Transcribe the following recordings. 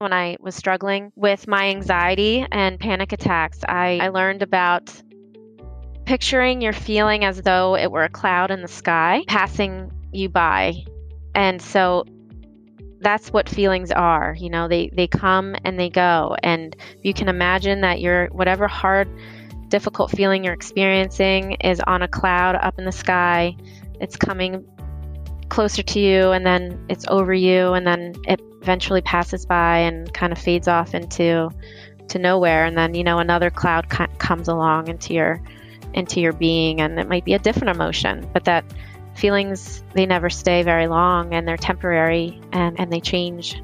When I was struggling with my anxiety and panic attacks, I, I learned about picturing your feeling as though it were a cloud in the sky passing you by. And so that's what feelings are. You know, they, they come and they go. And you can imagine that your whatever hard, difficult feeling you're experiencing is on a cloud up in the sky. It's coming closer to you and then it's over you and then it eventually passes by and kind of fades off into to nowhere. And then you know another cloud comes along into your into your being and it might be a different emotion but that feelings they never stay very long and they're temporary and, and they change.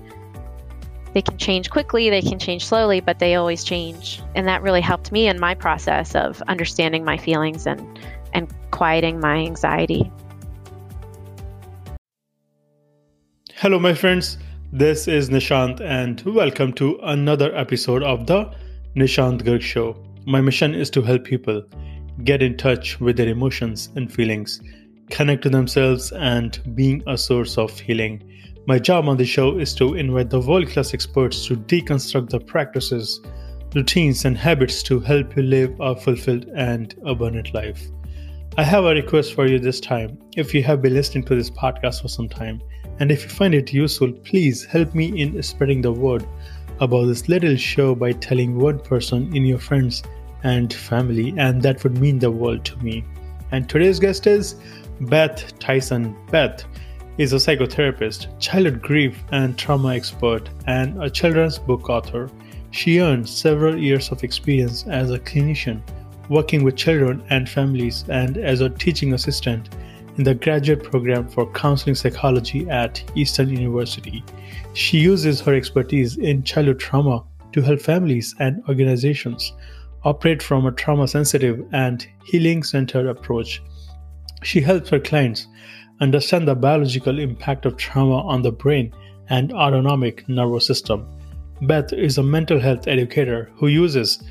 They can change quickly they can change slowly but they always change. And that really helped me in my process of understanding my feelings and and quieting my anxiety hello my friends this is Nishant, and welcome to another episode of the Nishant Garg Show. My mission is to help people get in touch with their emotions and feelings, connect to themselves, and being a source of healing. My job on the show is to invite the world class experts to deconstruct the practices, routines, and habits to help you live a fulfilled and abundant life. I have a request for you this time. If you have been listening to this podcast for some time, and if you find it useful, please help me in spreading the word about this little show by telling one person in your friends and family, and that would mean the world to me. And today's guest is Beth Tyson. Beth is a psychotherapist, childhood grief and trauma expert, and a children's book author. She earned several years of experience as a clinician, working with children and families, and as a teaching assistant in the graduate program for counseling psychology at Eastern University. She uses her expertise in childhood trauma to help families and organizations operate from a trauma sensitive and healing centered approach. She helps her clients understand the biological impact of trauma on the brain and autonomic nervous system. Beth is a mental health educator who uses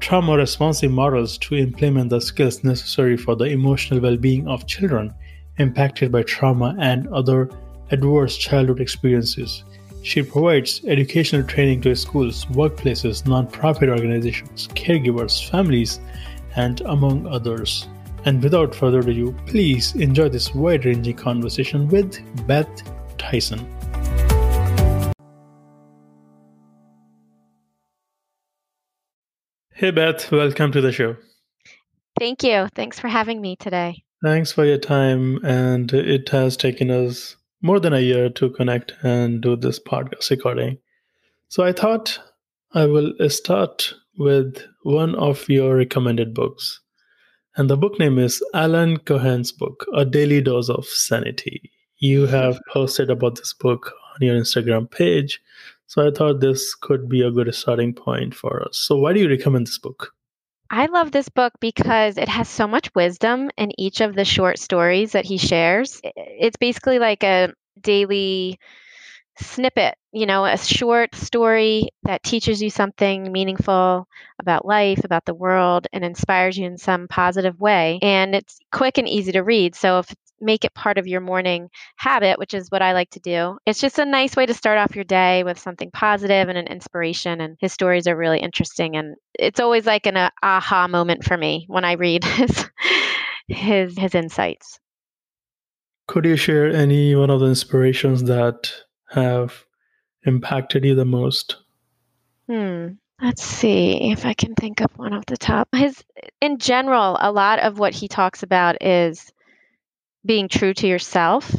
trauma responsive models to implement the skills necessary for the emotional well being of children impacted by trauma and other adverse childhood experiences. She provides educational training to schools, workplaces, nonprofit organizations, caregivers, families, and among others. And without further ado, please enjoy this wide ranging conversation with Beth Tyson. Hey, Beth, welcome to the show. Thank you. Thanks for having me today. Thanks for your time. And it has taken us more than a year to connect and do this podcast recording. So I thought I will start with one of your recommended books. And the book name is Alan Cohen's book, A Daily Dose of Sanity. You have posted about this book on your Instagram page. So I thought this could be a good starting point for us. So why do you recommend this book? I love this book because it has so much wisdom in each of the short stories that he shares. It's basically like a daily snippet, you know, a short story that teaches you something meaningful about life, about the world, and inspires you in some positive way. And it's quick and easy to read. So if make it part of your morning habit, which is what I like to do. It's just a nice way to start off your day with something positive and an inspiration. And his stories are really interesting. And it's always like an uh, aha moment for me when I read his, his, his insights. Could you share any one of the inspirations that have impacted you the most? Hmm. Let's see if I can think of one off the top. His, in general, a lot of what he talks about is being true to yourself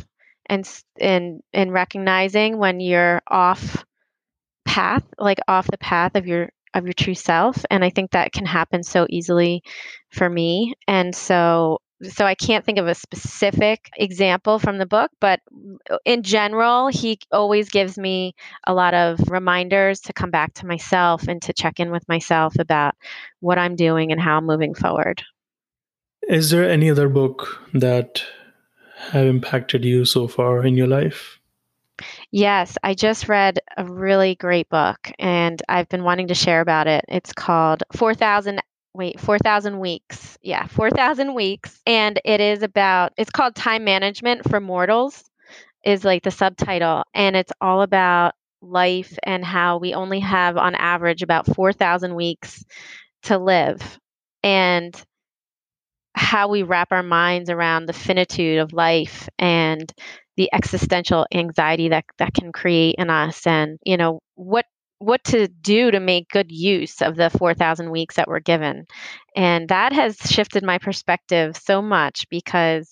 and and and recognizing when you're off path like off the path of your of your true self and i think that can happen so easily for me and so so i can't think of a specific example from the book but uh, in general he always gives me a lot of reminders to come back to myself and to check in with myself about what i'm doing and how i'm moving forward. Is there any other book that have impacted you so far in your life? Yes, I just read a really great book and I've been wanting to share about it. It's called 4000 wait, 4000 weeks. Yeah, 4000 weeks and it is about it's called Time Management for Mortals is like the subtitle and it's all about life and how we only have, on average, about 4,000 weeks to live. And how we wrap our minds around the finitude of life and the existential anxiety that that can create in us and you know what what to do to make good use of the 4000 weeks that we're given. And that has shifted my perspective so much because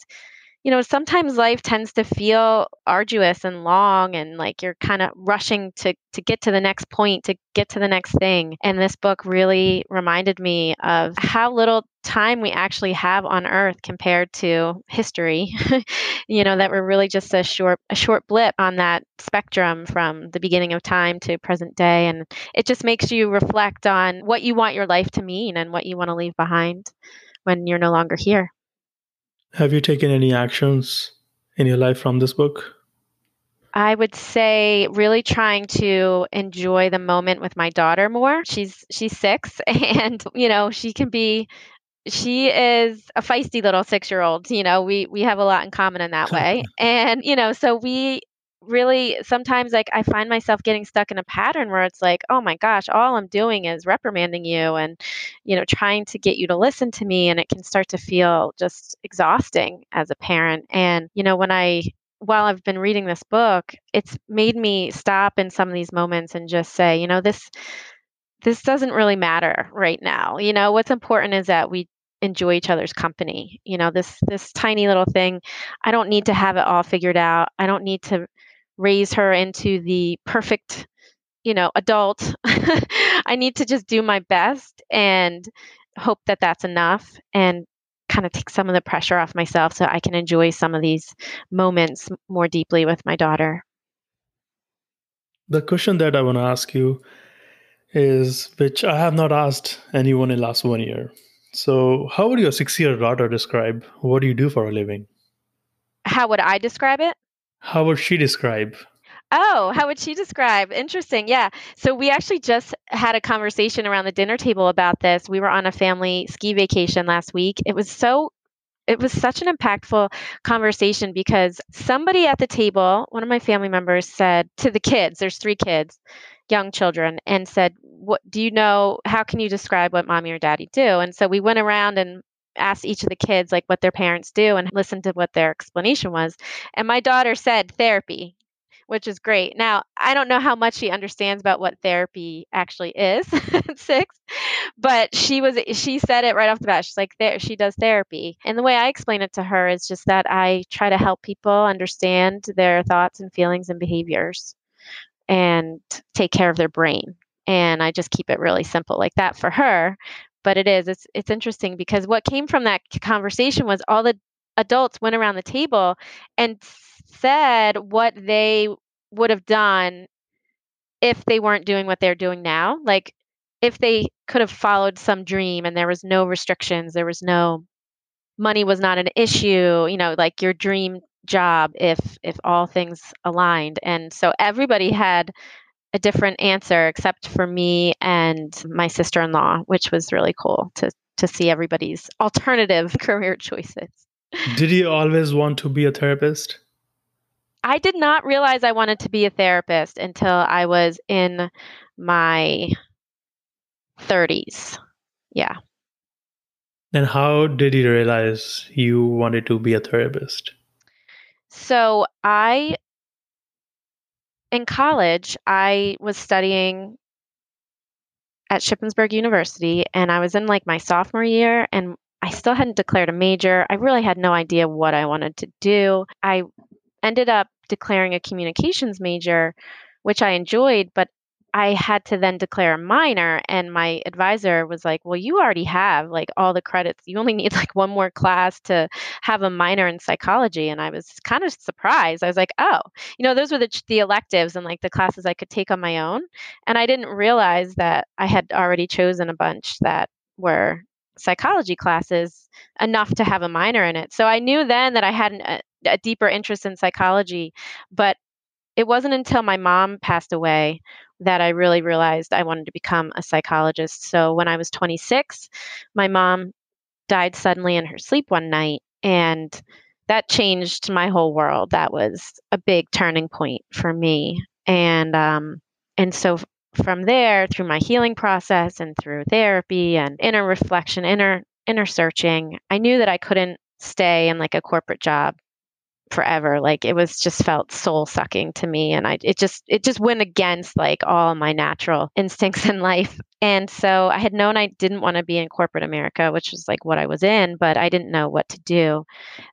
you know, sometimes life tends to feel arduous and long and like you're kind of rushing to to get to the next point, to get to the next thing. And this book really reminded me of how little time we actually have on earth compared to history. you know, that we're really just a short a short blip on that spectrum from the beginning of time to present day and it just makes you reflect on what you want your life to mean and what you want to leave behind when you're no longer here. Have you taken any actions in your life from this book? I would say really trying to enjoy the moment with my daughter more. She's she's 6 and you know, she can be she is a feisty little 6-year-old, you know, we we have a lot in common in that way. and you know, so we really sometimes like I find myself getting stuck in a pattern where it's like, oh my gosh, all I'm doing is reprimanding you and, you know, trying to get you to listen to me. And it can start to feel just exhausting as a parent. And, you know, when I, while I've been reading this book, it's made me stop in some of these moments and just say, you know, this, this doesn't really matter right now. You know, what's important is that we enjoy each other's company. You know, this this tiny little thing, I don't need to have it all figured out. I don't need to raise her into the perfect, you know, adult. I need to just do my best and hope that that's enough and kind of take some of the pressure off myself so I can enjoy some of these moments more deeply with my daughter. The question that I want to ask you is which I have not asked anyone in last one year. So, how would your six-year daughter describe what do you do for a living? How would I describe it? How would she describe? Oh, how would she describe? Interesting. Yeah. So we actually just had a conversation around the dinner table about this. We were on a family ski vacation last week. It was so it was such an impactful conversation because somebody at the table, one of my family members said to the kids, there's three kids, young children, and said, "What do you know? How can you describe what mommy or daddy do?" And so we went around and asked each of the kids like what their parents do and listened to what their explanation was. And my daughter said therapy, which is great. Now, I don't know how much she understands about what therapy actually is at 6, but she was she said it right off the bat. She's like there she does therapy. And the way I explain it to her is just that I try to help people understand their thoughts and feelings and behaviors and take care of their brain and I just keep it really simple like that for her but it is it's it's interesting because what came from that conversation was all the adults went around the table and said what they would have done if they weren't doing what they're doing now like if they could have followed some dream and there was no restrictions there was no money was not an issue you know like your dream job if if all things aligned. And so everybody had a different answer except for me and my sister-in-law, which was really cool to to see everybody's alternative career choices. Did you always want to be a therapist? I did not realize I wanted to be a therapist until I was in my 30s. Yeah. And how did you realize you wanted to be a therapist? So I in college, I was studying at Shippensburg University and I was in like my sophomore year and I still hadn't declared a major. I really had no idea what I wanted to do. I ended up declaring a communications major, which I enjoyed, but I had to then declare a minor and my advisor was like, "Well, you already have like all the credits. You only need like one more class to have a minor in psychology." And I was kind of surprised. I was like, "Oh, you know, those were the the electives and like the classes I could take on my own." And I didn't realize that I had already chosen a bunch that were psychology classes enough to have a minor in it. So I knew then that I had an, a, a deeper interest in psychology, but it wasn't until my mom passed away that I really realized I wanted to become a psychologist. So when I was 26, my mom died suddenly in her sleep one night and that changed my whole world. That was a big turning point for me. And um, and so from there, through my healing process and through therapy and inner reflection, inner inner searching, I knew that I couldn't stay in like a corporate job forever. Like it was just felt soul sucking to me and i it just it just went against like all my natural instincts in life. And so i had known i didn't want to be in corporate america which was like what i was in but i didn't know what to do.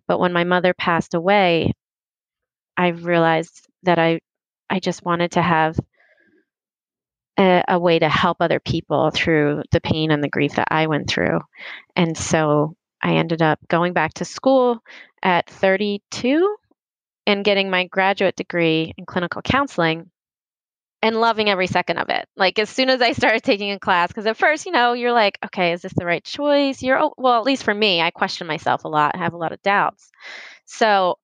But when my mother passed away i realized that i i just wanted to have a, a way to help other people through the pain and the grief that i went through. And so I ended up going back to school at 32 and getting my graduate degree in clinical counseling and loving every second of it. Like as soon as I started taking a class, because at first, you know, you're like, okay, is this the right choice? You're oh, well, at least for me, I question myself a lot. I have a lot of doubts. So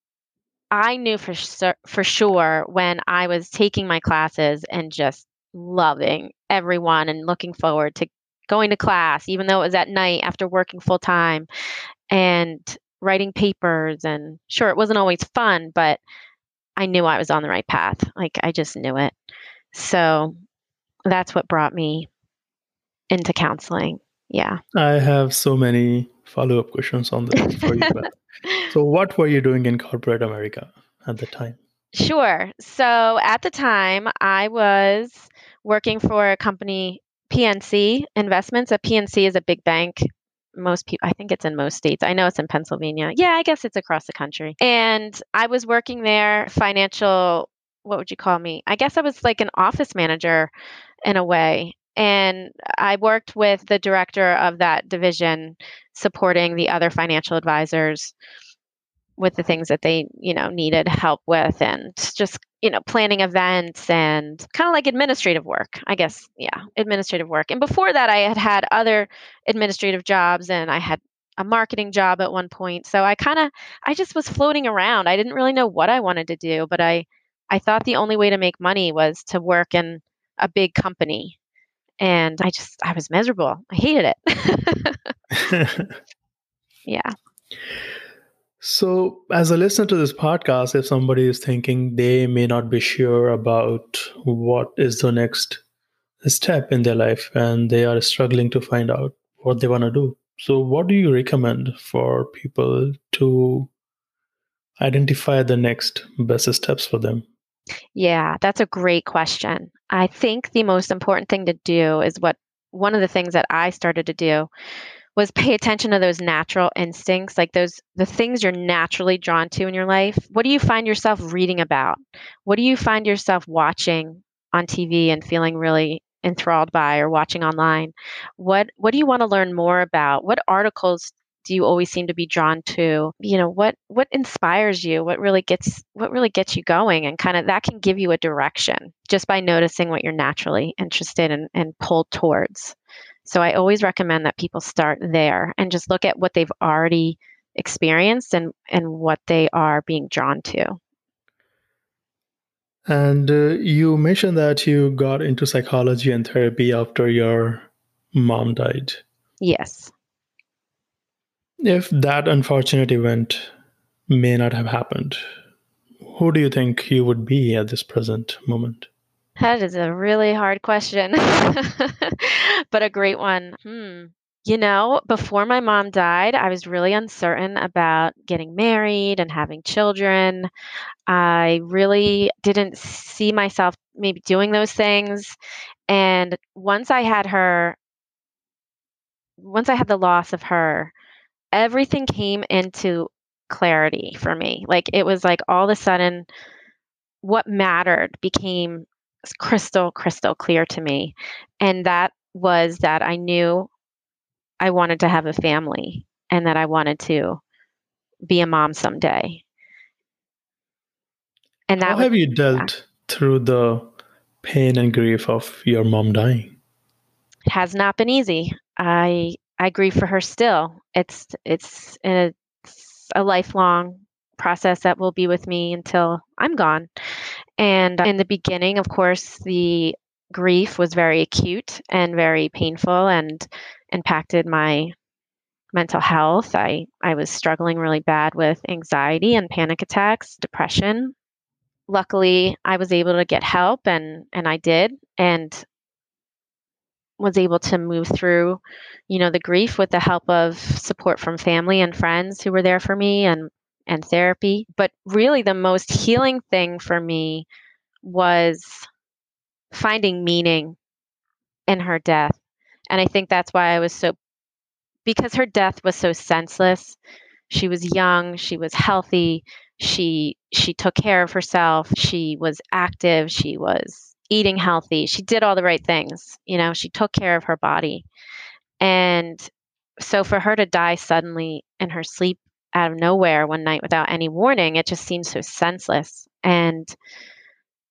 I knew for for sure when I was taking my classes and just loving everyone and looking forward to going to class, even though it was at night after working full time, and writing papers. And sure, it wasn't always fun, but I knew I was on the right path. Like I just knew it. So that's what brought me into counseling. Yeah. I have so many follow up questions on this for you. so, what were you doing in corporate America at the time? Sure. So, at the time, I was working for a company PNC Investments. A PNC is a big bank. Most people, I think it's in most states. I know it's in Pennsylvania. Yeah, I guess it's across the country. And I was working there, financial, what would you call me? I guess I was like an office manager in a way. And I worked with the director of that division, supporting the other financial advisors with the things that they you know needed help with and just you know planning events and kind of like administrative work i guess yeah administrative work. And before that i had had other administrative jobs and i had a marketing job at one point. So i kind of i just was floating around. I didn't really know what i wanted to do but i i thought the only way to make money was to work in a big company. And i just i was miserable. I hated it. Yeah so, as a listener to this podcast, if somebody is thinking they may not be sure about what is the next step in their life and they are struggling to find out what they want to do, so what do you recommend for people to identify the next best steps for them? Yeah, that's a great question. I think the most important thing to do is what one of the things that I started to do was pay attention to those natural instincts, like those the things you're naturally drawn to in your life. What do you find yourself reading about? What do you find yourself watching on TV and feeling really enthralled by or watching online? What what do you want to learn more about? What articles do you always seem to be drawn to? You know, what what inspires you? What really gets what really gets you going and kind of that can give you a direction just by noticing what you're naturally interested in and pulled towards. So I always recommend that people start there and just look at what they've already experienced and, and what they are being drawn to. And uh, you mentioned that you got into psychology and therapy after your mom died. Yes. If that unfortunate event may not have happened, who do you think you would be at this present moment? That is a really hard question, but a great one. Hmm. You know, before my mom died, I was really uncertain about getting married and having children. I really didn't see myself maybe doing those things. And once I had her, once I had the loss of her, everything came into clarity for me. Like it was like all of a sudden, what mattered became crystal, crystal clear to me. And that was that I knew I wanted to have a family and that I wanted to be a mom someday. And that How have you dealt through the pain and grief of your mom dying? It has not been easy. I I grieve for her still. It's it's a, it's a lifelong process that will be with me until I'm gone. And in the beginning, of course, the grief was very acute and very painful and impacted my mental health. I, I was struggling really bad with anxiety and panic attacks, depression. luckily I was able to get help and and I did and was able to move through you know the grief with the help of support from family and friends who were there for me and and therapy but really the most healing thing for me was finding meaning in her death. And I think that's why I was so because her death was so senseless. She was young she was healthy she she took care of herself she was active she was eating healthy she did all the right things you know she took care of her body. And so for her to die suddenly in her sleep out of nowhere one night without any warning it just seemed so senseless. And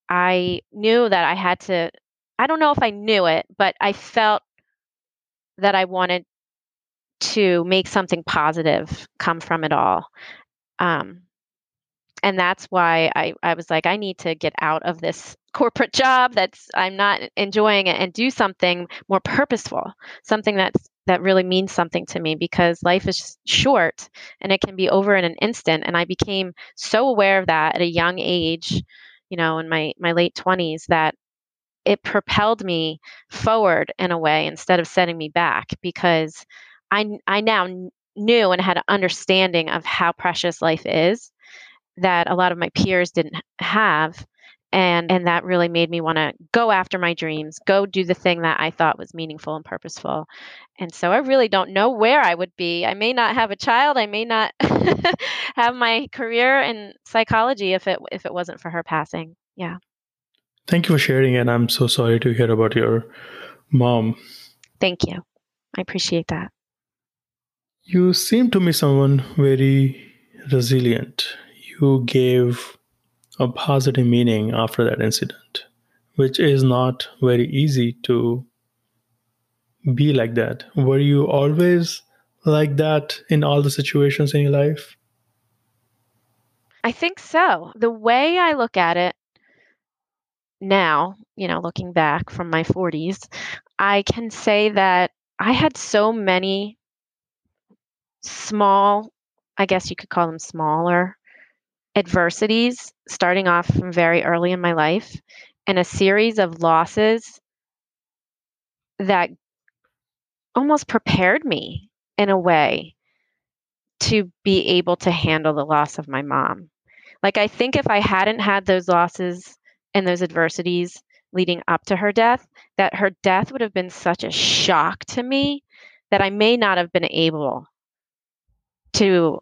i knew that i had to i don't know if i knew it but i felt that i wanted to make something positive come from it all. Um, and that's why I, I was like, I need to get out of this corporate job that's I'm not enjoying it and do something more purposeful, something that's that really means something to me because life is short and it can be over in an instant. And I became so aware of that at a young age, you know, in my my late twenties, that it propelled me forward in a way instead of setting me back because I I now knew and had an understanding of how precious life is that a lot of my peers didn't have and and that really made me want to go after my dreams go do the thing that i thought was meaningful and purposeful. And so i really don't know where i would be. I may not have a child i may not have my career in psychology if it if it wasn't for her passing. Yeah. Thank you for sharing and i'm so sorry to hear about your mom. Thank you. I appreciate that. You seem to me someone very resilient. You gave a positive meaning after that incident, which is not very easy to be like that. Were you always like that in all the situations in your life? I think so. The way I look at it now, you know, looking back from my 40s, I can say that I had so many small, I guess you could call them smaller adversities starting off from very early in my life and a series of losses that almost prepared me in a way to be able to handle the loss of my mom. Like, I think if I hadn't had those losses and those adversities leading up to her death, that her death would have been such a shock to me that I may not have been able to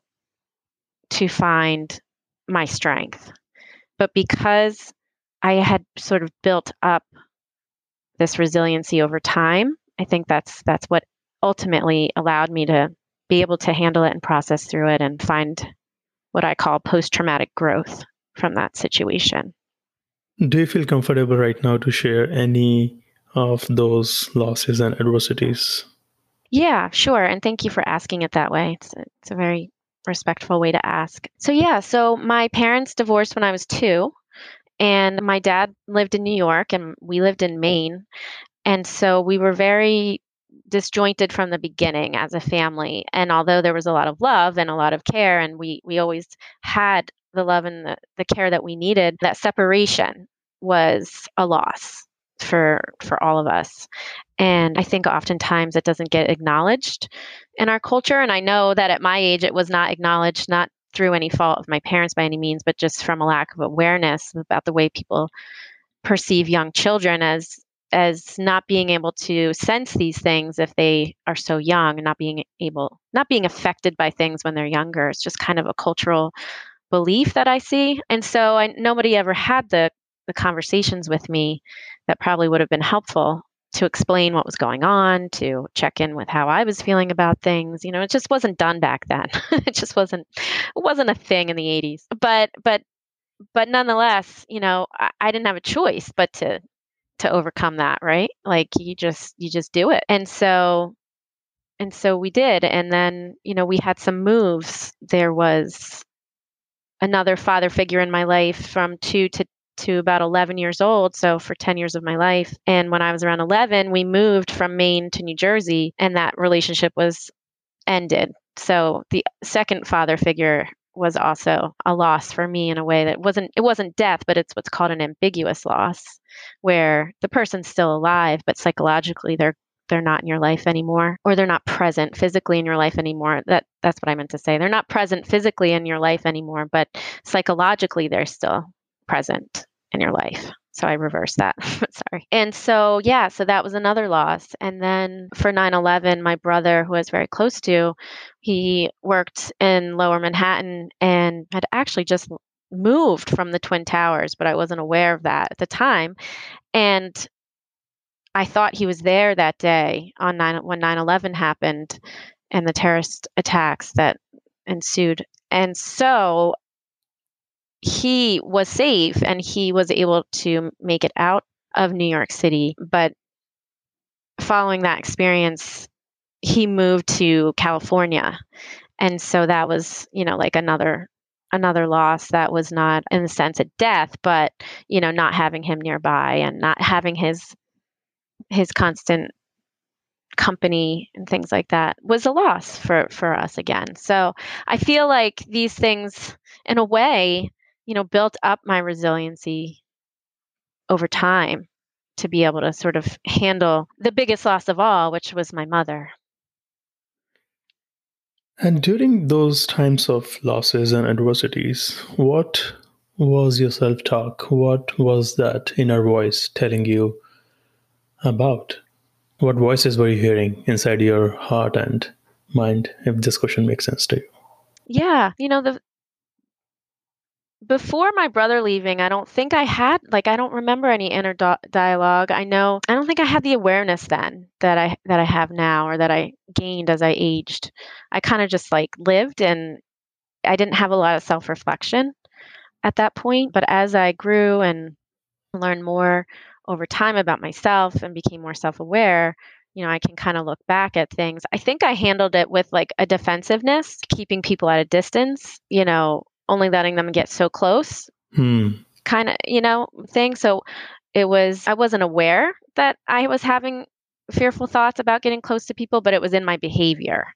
to find my strength. But because I had sort of built up this resiliency over time, I think that's that's what ultimately allowed me to be able to handle it and process through it and find what I call post traumatic growth from that situation. Do you feel comfortable right now to share any of those losses and adversities? Yeah, sure. And thank you for asking it that way. It's a, it's a very respectful way to ask. So, yeah, so my parents divorced when I was two, and my dad lived in New York, and we lived in Maine. And so we were very disjointed from the beginning as a family. And although there was a lot of love and a lot of care, and we, we always had the love and the, the care that we needed, that separation was a loss for for all of us. And i think oftentimes it doesn't get acknowledged in our culture and i know that at my age it was not acknowledged not through any fault of my parents by any means but just from a lack of awareness about the way people perceive young children as as not being able to sense these things if they are so young and not being able not being affected by things when they're younger. It's just kind of a cultural belief that i see. And so I, nobody ever had the the conversations with me that probably would have been helpful to explain what was going on, to check in with how I was feeling about things. You know, it just wasn't done back then. it just wasn't it wasn't a thing in the 80s. But but but nonetheless, you know, I, I didn't have a choice but to to overcome that, right? Like you just you just do it. And so and so we did and then, you know, we had some moves. There was another father figure in my life from 2 to to about 11 years old, so for 10 years of my life. And when I was around 11, we moved from Maine to New Jersey, and that relationship was ended. So the second father figure was also a loss for me in a way that wasn't it wasn't death but it's what's called an ambiguous loss where the person's still alive but psychologically they're they're not in your life anymore or they're not present physically in your life anymore that that's what i meant to say they're not present physically in your life anymore but psychologically they're still present in your life so I reversed that. Sorry. And so, yeah, so that was another loss. And then for 9 11, my brother, who I was very close to, he worked in lower Manhattan and had actually just moved from the Twin Towers, but I wasn't aware of that at the time. And I thought he was there that day on 9 when 9/11 happened and the terrorist attacks that ensued. And so he was safe and he was able to make it out of New York City. But following that experience, he moved to California. And so that was, you know, like another another loss that was not in the sense of death, but you know, not having him nearby and not having his his constant company and things like that was a loss for for us again. So I feel like these things in a way you know, built up my resiliency over time to be able to sort of handle the biggest loss of all, which was my mother. And during those times of losses and adversities, what was your self talk? What was that inner voice telling you about? What voices were you hearing inside your heart and mind, if this question makes sense to you? Yeah, you know, the before my brother leaving, I don't think I had like I don't remember any inner do- dialogue. I know I don't think I had the awareness then that I that I have now or that I gained as I aged. I kind of just like lived and I didn't have a lot of self-reflection at that point, but as I grew and learned more over time about myself and became more self-aware, you know, I can kind of look back at things. I think I handled it with like a defensiveness, keeping people at a distance, you know, only letting them get so close. Hmm. kind of you know thing. So it was i wasn't aware that i was having fearful thoughts about getting close to people but it was in my behavior.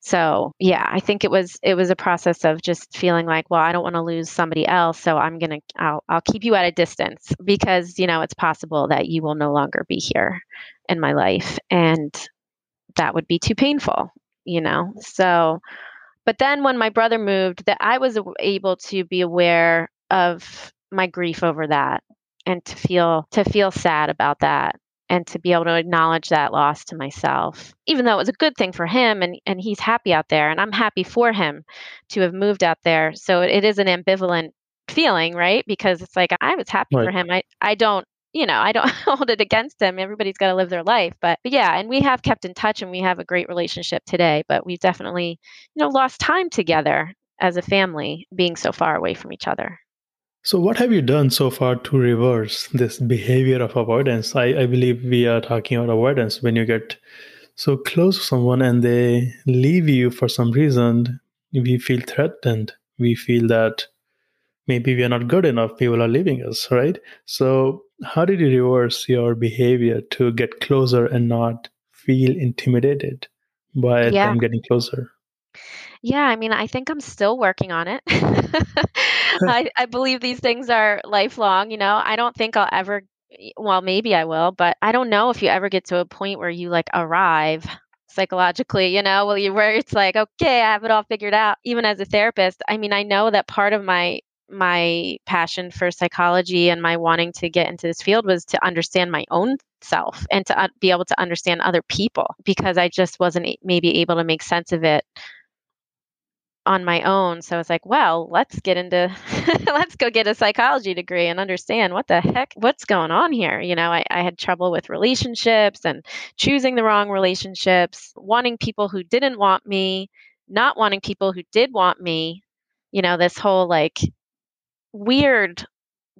So yeah i think it was it was a process of just feeling like well i don't want to lose somebody else so i'm gonna I'll, I'll keep you at a distance because you know it's possible that you will no longer be here in my life and that would be too painful you know? So but then when my brother moved, that I was able to be aware of my grief over that and to feel to feel sad about that and to be able to acknowledge that loss to myself even though it was a good thing for him and and he's happy out there and I'm happy for him to have moved out there. So it is an ambivalent feeling right? Because it's like I was happy right. for him. I I don't you know, I don't hold it against them. Everybody's got to live their life. But, but yeah, and we have kept in touch and we have a great relationship today. But we've definitely, you know, lost time together as a family being so far away from each other. So, what have you done so far to reverse this behavior of avoidance? I, I believe we are talking about avoidance when you get so close to someone and they leave you for some reason, we feel threatened. We feel that maybe we are not good enough people are leaving us right so how did you reverse your behavior to get closer and not feel intimidated by yeah. them getting closer yeah i mean i think i'm still working on it I, I believe these things are lifelong you know i don't think i'll ever well maybe i will but i don't know if you ever get to a point where you like arrive psychologically, you know, where it's like, okay, I have it all figured out. Even as a therapist, I mean, I know that part of my my passion for psychology and my wanting to get into this field was to understand my own self and to uh, be able to understand other people because I just wasn't maybe able to make sense of it on my own. So I was like, well, let's get into, let's go get a psychology degree and understand what the heck, what's going on here. You know, I, I had trouble with relationships and choosing the wrong relationships, wanting people who didn't want me, not wanting people who did want me. You know, this whole like weird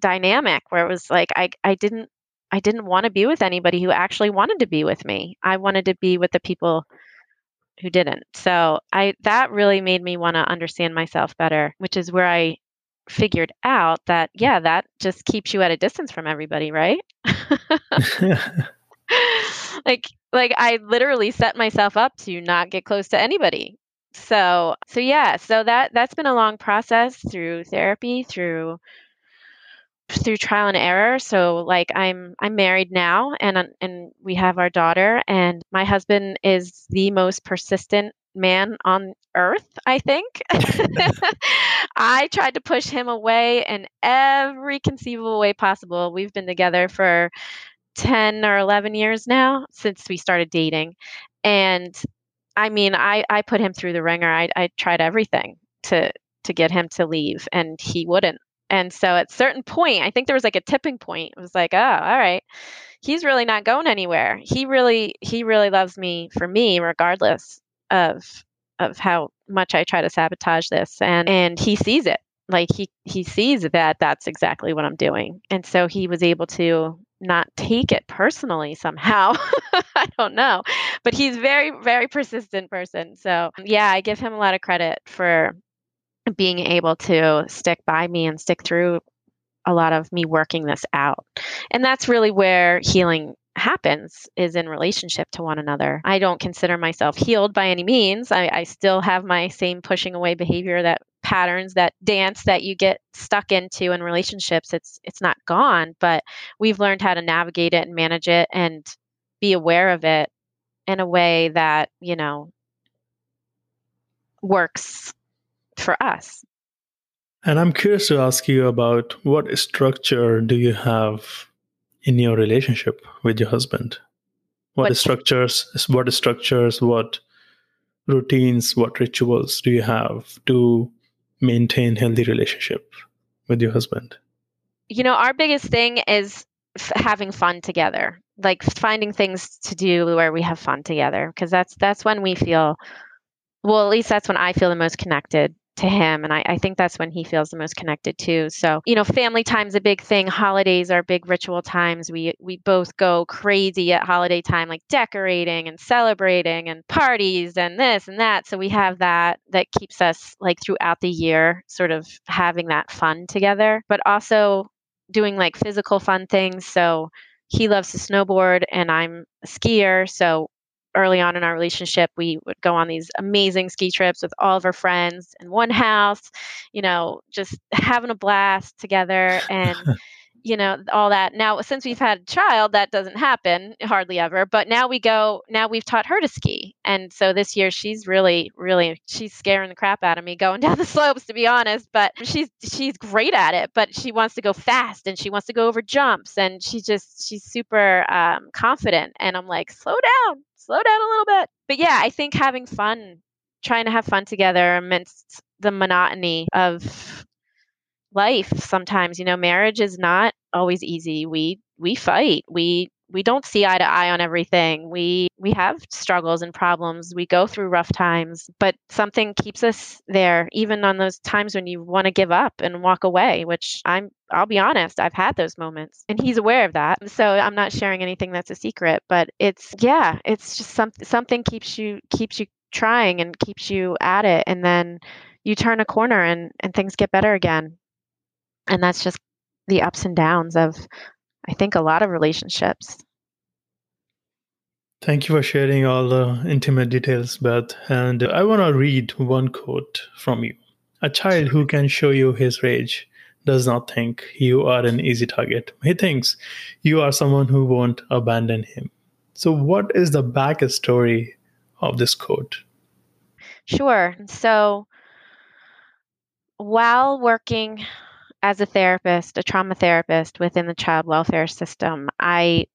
dynamic where it was like I I didn't I didn't want to be with anybody who actually wanted to be with me. I wanted to be with the people who didn't. So I that really made me want to understand myself better, which is where I figured out that yeah, that just keeps you at a distance from everybody, right? like like I literally set myself up to not get close to anybody So, so yeah, so that that's been a long process through therapy, through through trial and error. So like I'm I'm married now and and we have our daughter and my husband is the most persistent man on earth, I think. I tried to push him away in every conceivable way possible. We've been together for 10 or 11 years now since we started dating. And I mean, I, I put him through the ringer. I, I tried everything to to get him to leave and he wouldn't. And so at certain point, I think there was like a tipping point. It was like, oh, all right. He's really not going anywhere. He really he really loves me for me regardless of of how much I try to sabotage this and and he sees it. Like he he sees that that's exactly what I'm doing. And so he was able to not take it personally somehow. I don't know. But he's very very persistent person. So, yeah, I give him a lot of credit for being able to stick by me and stick through a lot of me working this out. And that's really where healing happens is in relationship to one another. I don't consider myself healed by any means. I, I, still have my same pushing away behavior that patterns, that dance that you get stuck into in relationships. It's it's not gone, but we've learned how to navigate it and manage it and be aware of it in a way that, you know, works for us. And I'm curious to ask you about what structure do you have in your relationship with your husband? What, what structures? What structures? What routines? What rituals do you have to maintain healthy relationship with your husband? You know, our biggest thing is f- having fun together. Like finding things to do where we have fun together because that's that's when we feel well, at least that's when I feel the most connected to him and I, I, think that's when he feels the most connected too. So you know family time's a big thing. Holidays are big ritual times. We we both go crazy at holiday time like decorating and celebrating and parties and this and that. So we have that that keeps us like throughout the year sort of having that fun together but also doing like physical fun things. So he loves to snowboard and I'm a skier. So early on in our relationship, we would go on these amazing ski trips with all of our friends in one house, you know, just having a blast together. And you know all that. Now since we've had a child that doesn't happen hardly ever but now we go now we've taught her to ski. And so this year she's really really she's scaring the crap out of me going down the slopes to be honest but she's she's great at it but she wants to go fast and she wants to go over jumps and she just she's super um, confident. And i'm like slow down slow down a little bit. But yeah i think having fun trying to have fun together amidst the monotony of life sometimes you know marriage is not always easy. We we fight. We we don't see eye to eye on everything. We we have struggles and problems. We go through rough times but something keeps us there even on those times when you want to give up and walk away which i'm i'll be honest i've had those moments and he's aware of that. So i'm not sharing anything that's a secret but it's yeah it's just something something keeps you keeps you trying and keeps you at it and then you turn a corner and and things get better again and that's just the ups and downs of i think a lot of relationships. Thank you for sharing all the intimate details beth and i want to read one quote from you. A child who can show you his rage does not think you are an easy target. He thinks you are someone who won't abandon him. So what is the backstory of this quote? Sure. So while working as a therapist, a trauma therapist within the child welfare system, I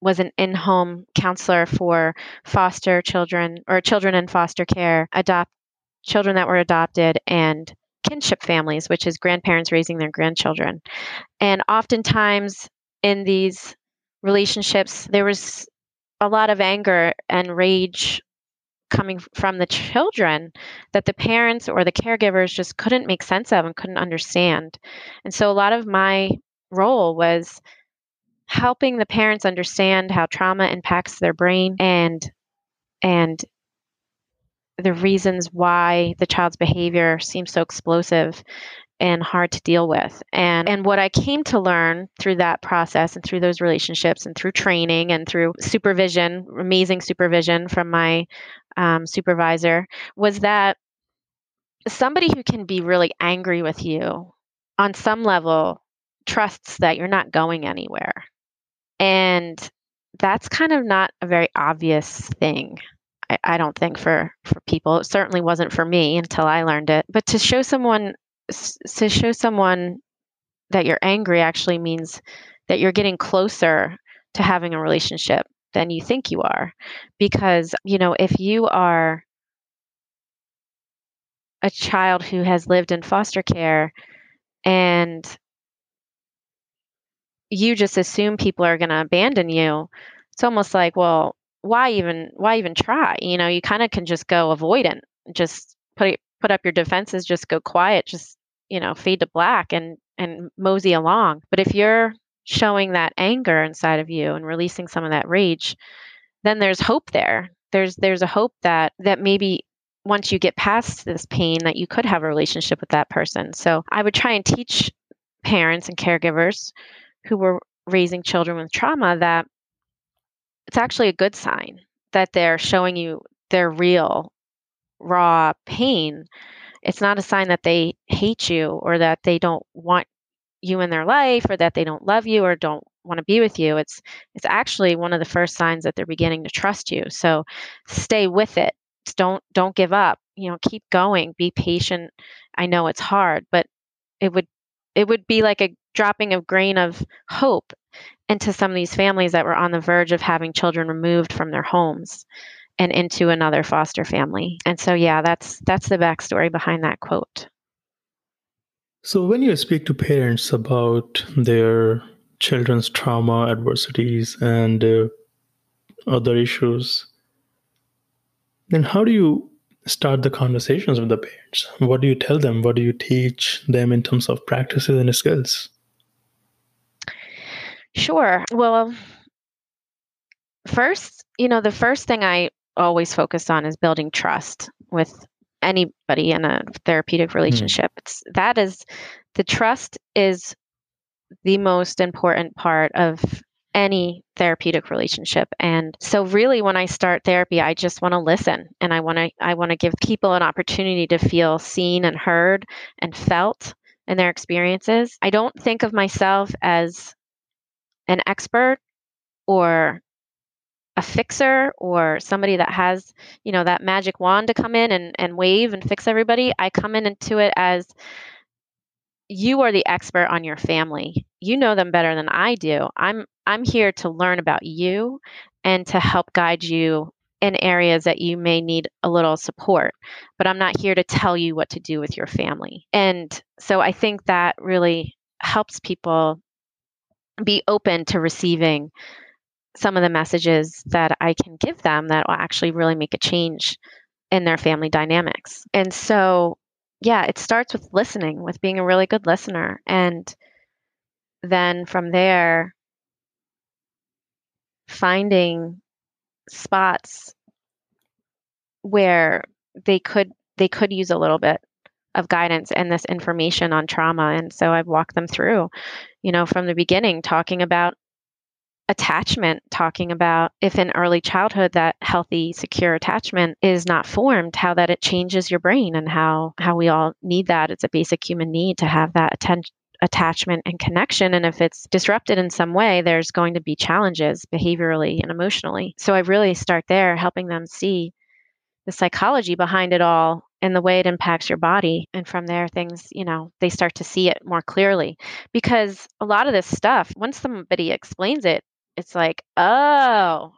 was an in home counselor for foster children or children in foster care, adopt children that were adopted, and kinship families, which is grandparents raising their grandchildren. And oftentimes in these relationships, there was a lot of anger and rage coming from the children that the parents or the caregivers just couldn't make sense of and couldn't understand. And so a lot of my role was helping the parents understand how trauma impacts their brain and and the reasons why the child's behavior seems so explosive and hard to deal with. And and what I came to learn through that process and through those relationships and through training and through supervision, amazing supervision from my um, supervisor, was that somebody who can be really angry with you on some level trusts that you're not going anywhere. And that's kind of not a very obvious thing. I, I, don't think for for people. It certainly wasn't for me until I learned it. But to show someone to show someone that you're angry actually means that you're getting closer to having a relationship than you think you are. Because, you know, if you are a child who has lived in foster care and you just assume people are going to abandon you, it's almost like, well, why even why even try? You know, you kind of can just go avoidant, just put put up your defenses, just go quiet, just you know, fade to black and and mosey along. But if you're showing that anger inside of you and releasing some of that rage, then there's hope there. There's there's a hope that that maybe once you get past this pain that you could have a relationship with that person. So I would try and teach parents and caregivers who were raising children with trauma that it's actually a good sign that they're showing you their real raw pain it's not a sign that they hate you or that they don't want you in their life or that they don't love you or don't want to be with you. It's it's actually one of the first signs that they're beginning to trust you. So stay with it. Don't don't give up. You know keep going. Be patient. I know it's hard but it would it would be like a dropping of grain of hope into some of these families that were on the verge of having children removed from their homes and into another foster family. And so yeah, that's that's the backstory behind that quote. So when you speak to parents about their children's trauma, adversities, and uh, other issues, then how do you start the conversations with the parents? What do you tell them? What do you teach them in terms of practices and skills? Sure. Well, first, you know, the first thing I always focus on is building trust with anybody in a therapeutic hmm. relationship. Mm. It's that is the trust is the most important part of any therapeutic relationship and so really when i start therapy i just want to listen and i want to i want to give people an opportunity to feel seen and heard and felt in their experiences i don't think of myself as an expert or a fixer or somebody that has you know that magic wand to come in and, and wave and fix everybody i come in into it as you are the expert on your family. You know them better than i do. I'm i'm here to learn about you and to help guide you in areas that you may need a little support but i'm not here to tell you what to do with your family. And so i think that really helps people be open to receiving some of the messages that I can give them that will actually really make a change in their family dynamics. And so, yeah, it starts with listening, with being a really good listener. And then from there, finding spots where they could they could use a little bit of guidance and this information on trauma and so i've walked them through you know from the beginning talking about attachment talking about if in early childhood that healthy secure attachment is not formed how that it changes your brain and how how we all need that it's a basic human need to have that attachment and connection and if it's disrupted in some way there's going to be challenges behaviorally and emotionally so i really start there helping them see the psychology behind it all and the way it impacts your body. And from there, things, you know, they start to see it more clearly. Because a lot of this stuff, once somebody explains it, it's like, oh,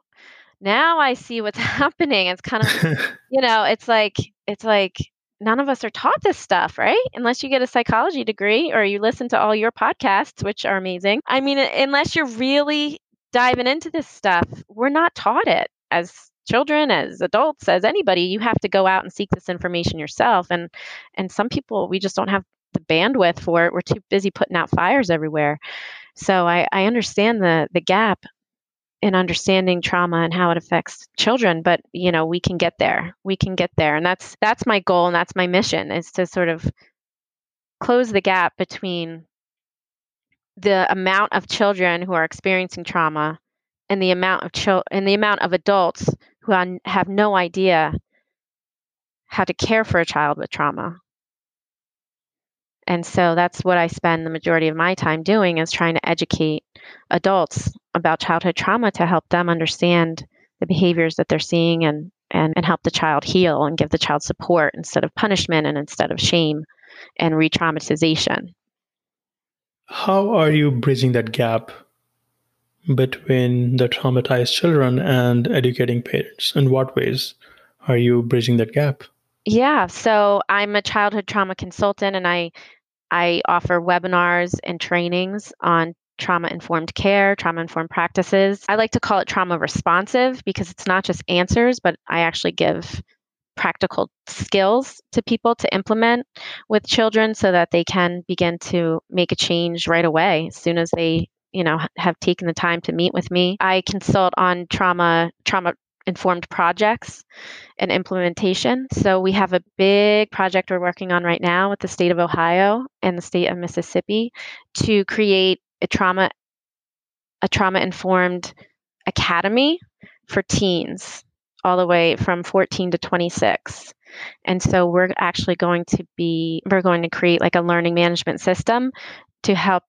now I see what's happening. It's kind of, you know, it's like, it's like none of us are taught this stuff, right? Unless you get a psychology degree or you listen to all your podcasts, which are amazing. I mean, unless you're really diving into this stuff, we're not taught it as children as adults as anybody you have to go out and seek this information yourself and and some people we just don't have the bandwidth for it we're too busy putting out fires everywhere so I, I understand the the gap in understanding trauma and how it affects children but you know we can get there we can get there and that's that's my goal and that's my mission is to sort of close the gap between the amount of children who are experiencing trauma and the amount of chil- and the amount of adults who have no idea how to care for a child with trauma. And so that's what I spend the majority of my time doing is trying to educate adults about childhood trauma to help them understand the behaviors that they're seeing and, and, and help the child heal and give the child support instead of punishment and instead of shame and re traumatization. How are you bridging that gap between the traumatized children and educating parents? In what ways are you bridging that gap? Yeah, so I'm a childhood trauma consultant and I I offer webinars and trainings on trauma informed care, trauma informed practices. I like to call it trauma responsive because it's not just answers, but I actually give practical skills to people to implement with children so that they can begin to make a change right away as soon as they you know have taken the time to meet with me i consult on trauma trauma informed projects and implementation. So we have a big project we're working on right now with the state of Ohio and the state of Mississippi to create a trauma a trauma informed academy for teens all the way from 14 to 26. And so we're actually going to be we're going to create like a learning management system to help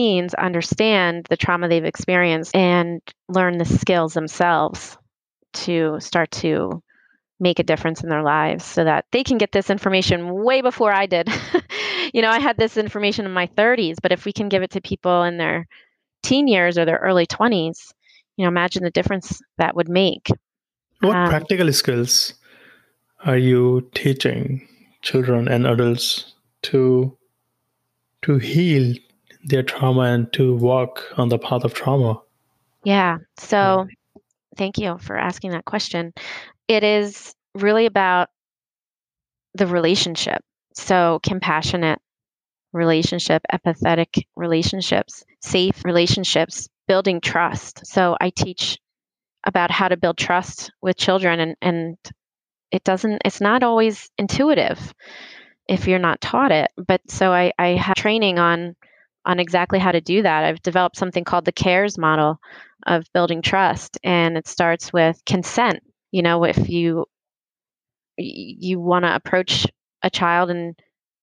teens understand the trauma they've experienced and learn the skills themselves to start to make a difference in their lives so that they can get this information way before I did. you know, I had this information in my 30s, but if we can give it to people in their teen years or their early 20s, you know, imagine the difference that would make. What um, practical skills are you teaching children and adults to to heal their trauma and to walk on the path of trauma? Yeah. So thank you for asking that question. It is really about the relationship. So compassionate relationship, empathetic relationships, safe relationships, building trust. So I teach about how to build trust with children and, and it doesn't it's not always intuitive if you're not taught it. But so I, I have training on on exactly how to do that. I've developed something called the CARES model of building trust, and it starts with consent. You know, if you you want to approach a child and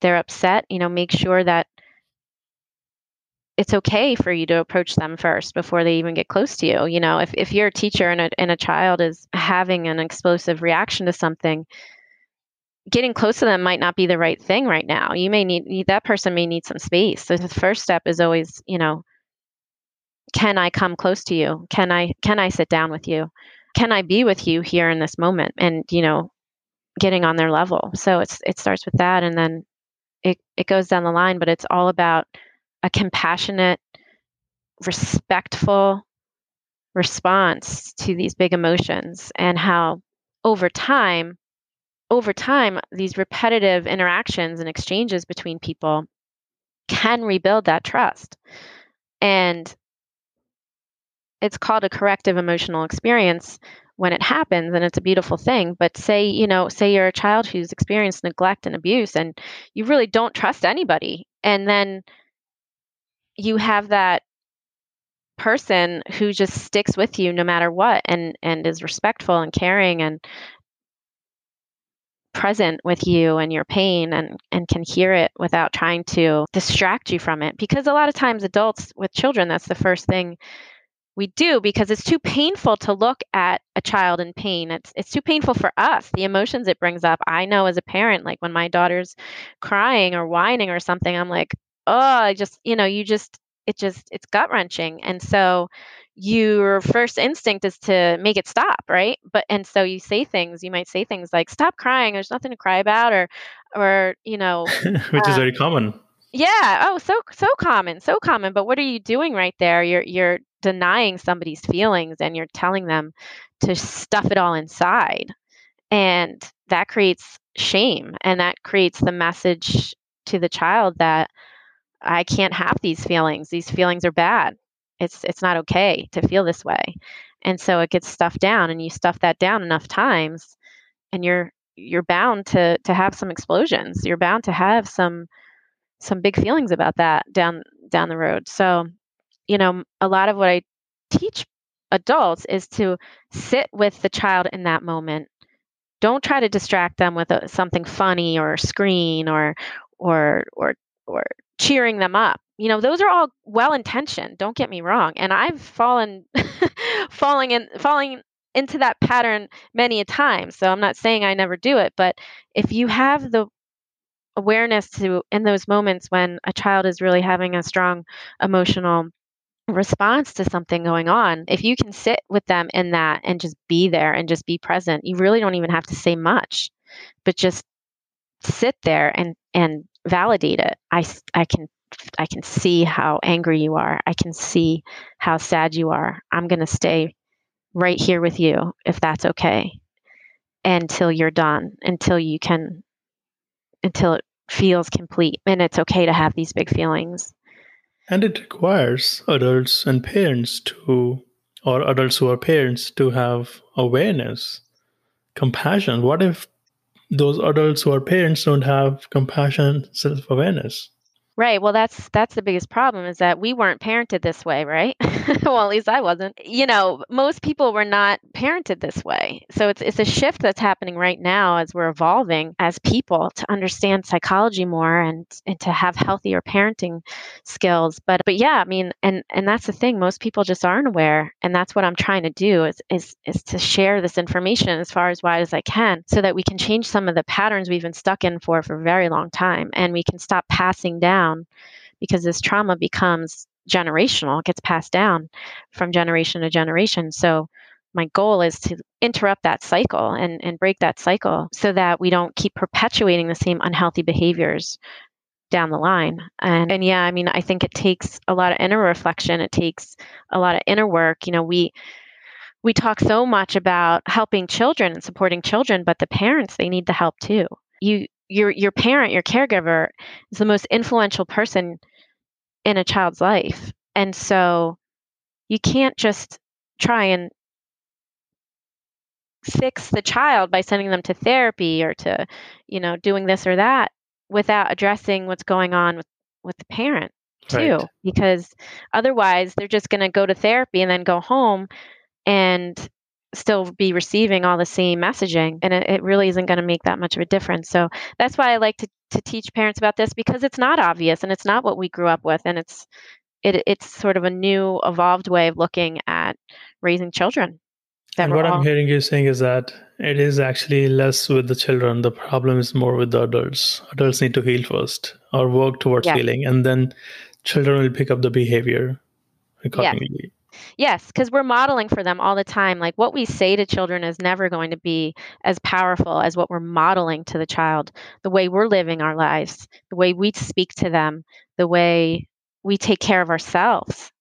they're upset, you know, make sure that it's okay for you to approach them first before they even get close to you. You know, if, if you're a teacher and a, and a child is having an explosive reaction to something, getting close to them might not be the right thing right now. You may need that person may need some space. So the first step is always, you know, can I come close to you? Can I can I sit down with you? Can I be with you here in this moment? And you know, getting on their level. So it's it starts with that and then it it goes down the line, but it's all about a compassionate, respectful response to these big emotions and how over time over time, these repetitive interactions and exchanges between people can rebuild that trust. And it's called a corrective emotional experience when it happens and it's a beautiful thing but say you know say you're a child who's experienced neglect and abuse and you really don't trust anybody and then you have that person who just sticks with you no matter what and and is respectful and caring and present with you and your pain and, and can hear it without trying to distract you from it. Because a lot of times, adults with children, that's the first thing we do because it's too painful to look at a child in pain. It's it's too painful for us. The emotions it brings up. I know as a parent, like when my daughter's crying or whining or something, I'm like, oh, I just, you know, you just it just it's gut wrenching. And so your first instinct is to make it stop, right? But and so you say things, you might say things like "stop crying, there's nothing to cry about," or or you know, which um, is very common. Yeah. Oh, so so common, so common. But what are you doing right there? You're you're denying somebody's feelings and you're telling them to stuff it all inside, and that creates shame, and that creates the message to the child that I can't have these feelings. These feelings are bad it's it's not okay to feel this way and so it gets stuffed down and you stuff that down enough times and you're you're bound to to have some explosions. You're bound to have some some big feelings about that down down the road. So, you know, a lot of what I teach adults is to sit with the child in that moment. Don't try to distract them with a, something funny or a screen or or or or cheering them up. You know, those are all well intentioned. Don't get me wrong. And I've fallen falling in falling into that pattern many a time. So I'm not saying I never do it, but if you have the awareness to in those moments when a child is really having a strong emotional response to something going on, if you can sit with them in that and just be there and just be present, you really don't even have to say much, but just sit there and and validate it. I I can I can see how angry you are. I can see how sad you are. I'm going to stay right here with you if that's okay until you're done, until you can until it feels complete and it's okay to have these big feelings. And it requires adults and parents to, or adults who are parents, to have awareness, compassion. What if those adults who are parents don't have compassion, self awareness? Right. Well, that's that's the biggest problem is that we weren't parented this way, right? well, at least I wasn't. You know, most people were not parented this way. So it's it's a shift that's happening right now as we're evolving as people to understand psychology more and and to have healthier parenting skills. But but yeah, I mean, and and that's the thing. Most people just aren't aware, and that's what I'm trying to do is is is to share this information as far as wide as I can, so that we can change some of the patterns we've been stuck in for for a very long time, and we can stop passing down down because this trauma becomes generational, it gets passed down from generation to generation. So my goal is to interrupt that cycle and, and break that cycle so that we don't keep perpetuating the same unhealthy behaviors down the line. And and yeah, I mean, I think it takes a lot of inner reflection. It takes a lot of inner work. You know, we we talk so much about helping children and supporting children, but the parents, they need the help too. You your your parent, your caregiver is the most influential person in a child's life. And so you can't just try and fix the child by sending them to therapy or to, you know, doing this or that without addressing what's going on with with the parent too right. because otherwise they're just going to go to therapy and then go home and still be receiving all the same messaging and it, it really isn't going to make that much of a difference. So that's why i like to, to teach parents about this because it's not obvious and it's not what we grew up with and it's it, it's sort of a new evolved way of looking at raising children and what all... i'm hearing you saying is that it is actually less with the children the problem is more with the adults. Adults need to heal first or work towards healing and then children will pick up the behavior accordingly Yes, because we're modeling for them all the time. Like what we say to children is never going to be as powerful as what we're modeling to the child. The way we're living our lives, the way we speak to them, the way we take care of ourselves.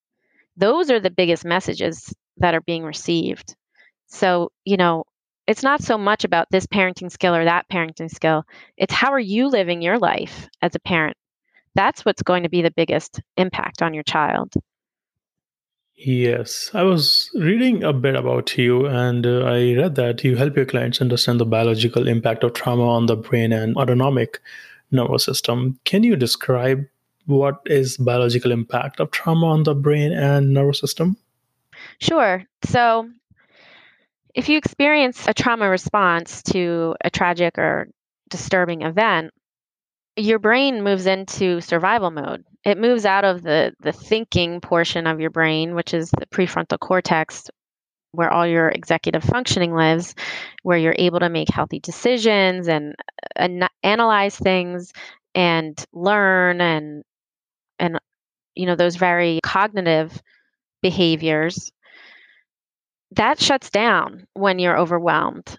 Those are the biggest messages that are being received. So, you know, it's not so much about this parenting skill or that parenting skill. It's how are you living your life as a parent? That's what's going to be the biggest impact on your child. Yes, I was reading a bit about you, and uh, I read that you help your clients understand the biological impact of trauma on the brain and autonomic nervous system. Can you describe what is biological impact of trauma on the brain and nervous system? Sure. So, if you experience a trauma response to a tragic or disturbing event, your brain moves into survival mode. It moves out of the the thinking portion of your brain, which is the prefrontal cortex where all your executive functioning lives, where you're able to make healthy decisions and, uh, and analyze things and learn and and you know those very cognitive behaviors that shuts down when you're overwhelmed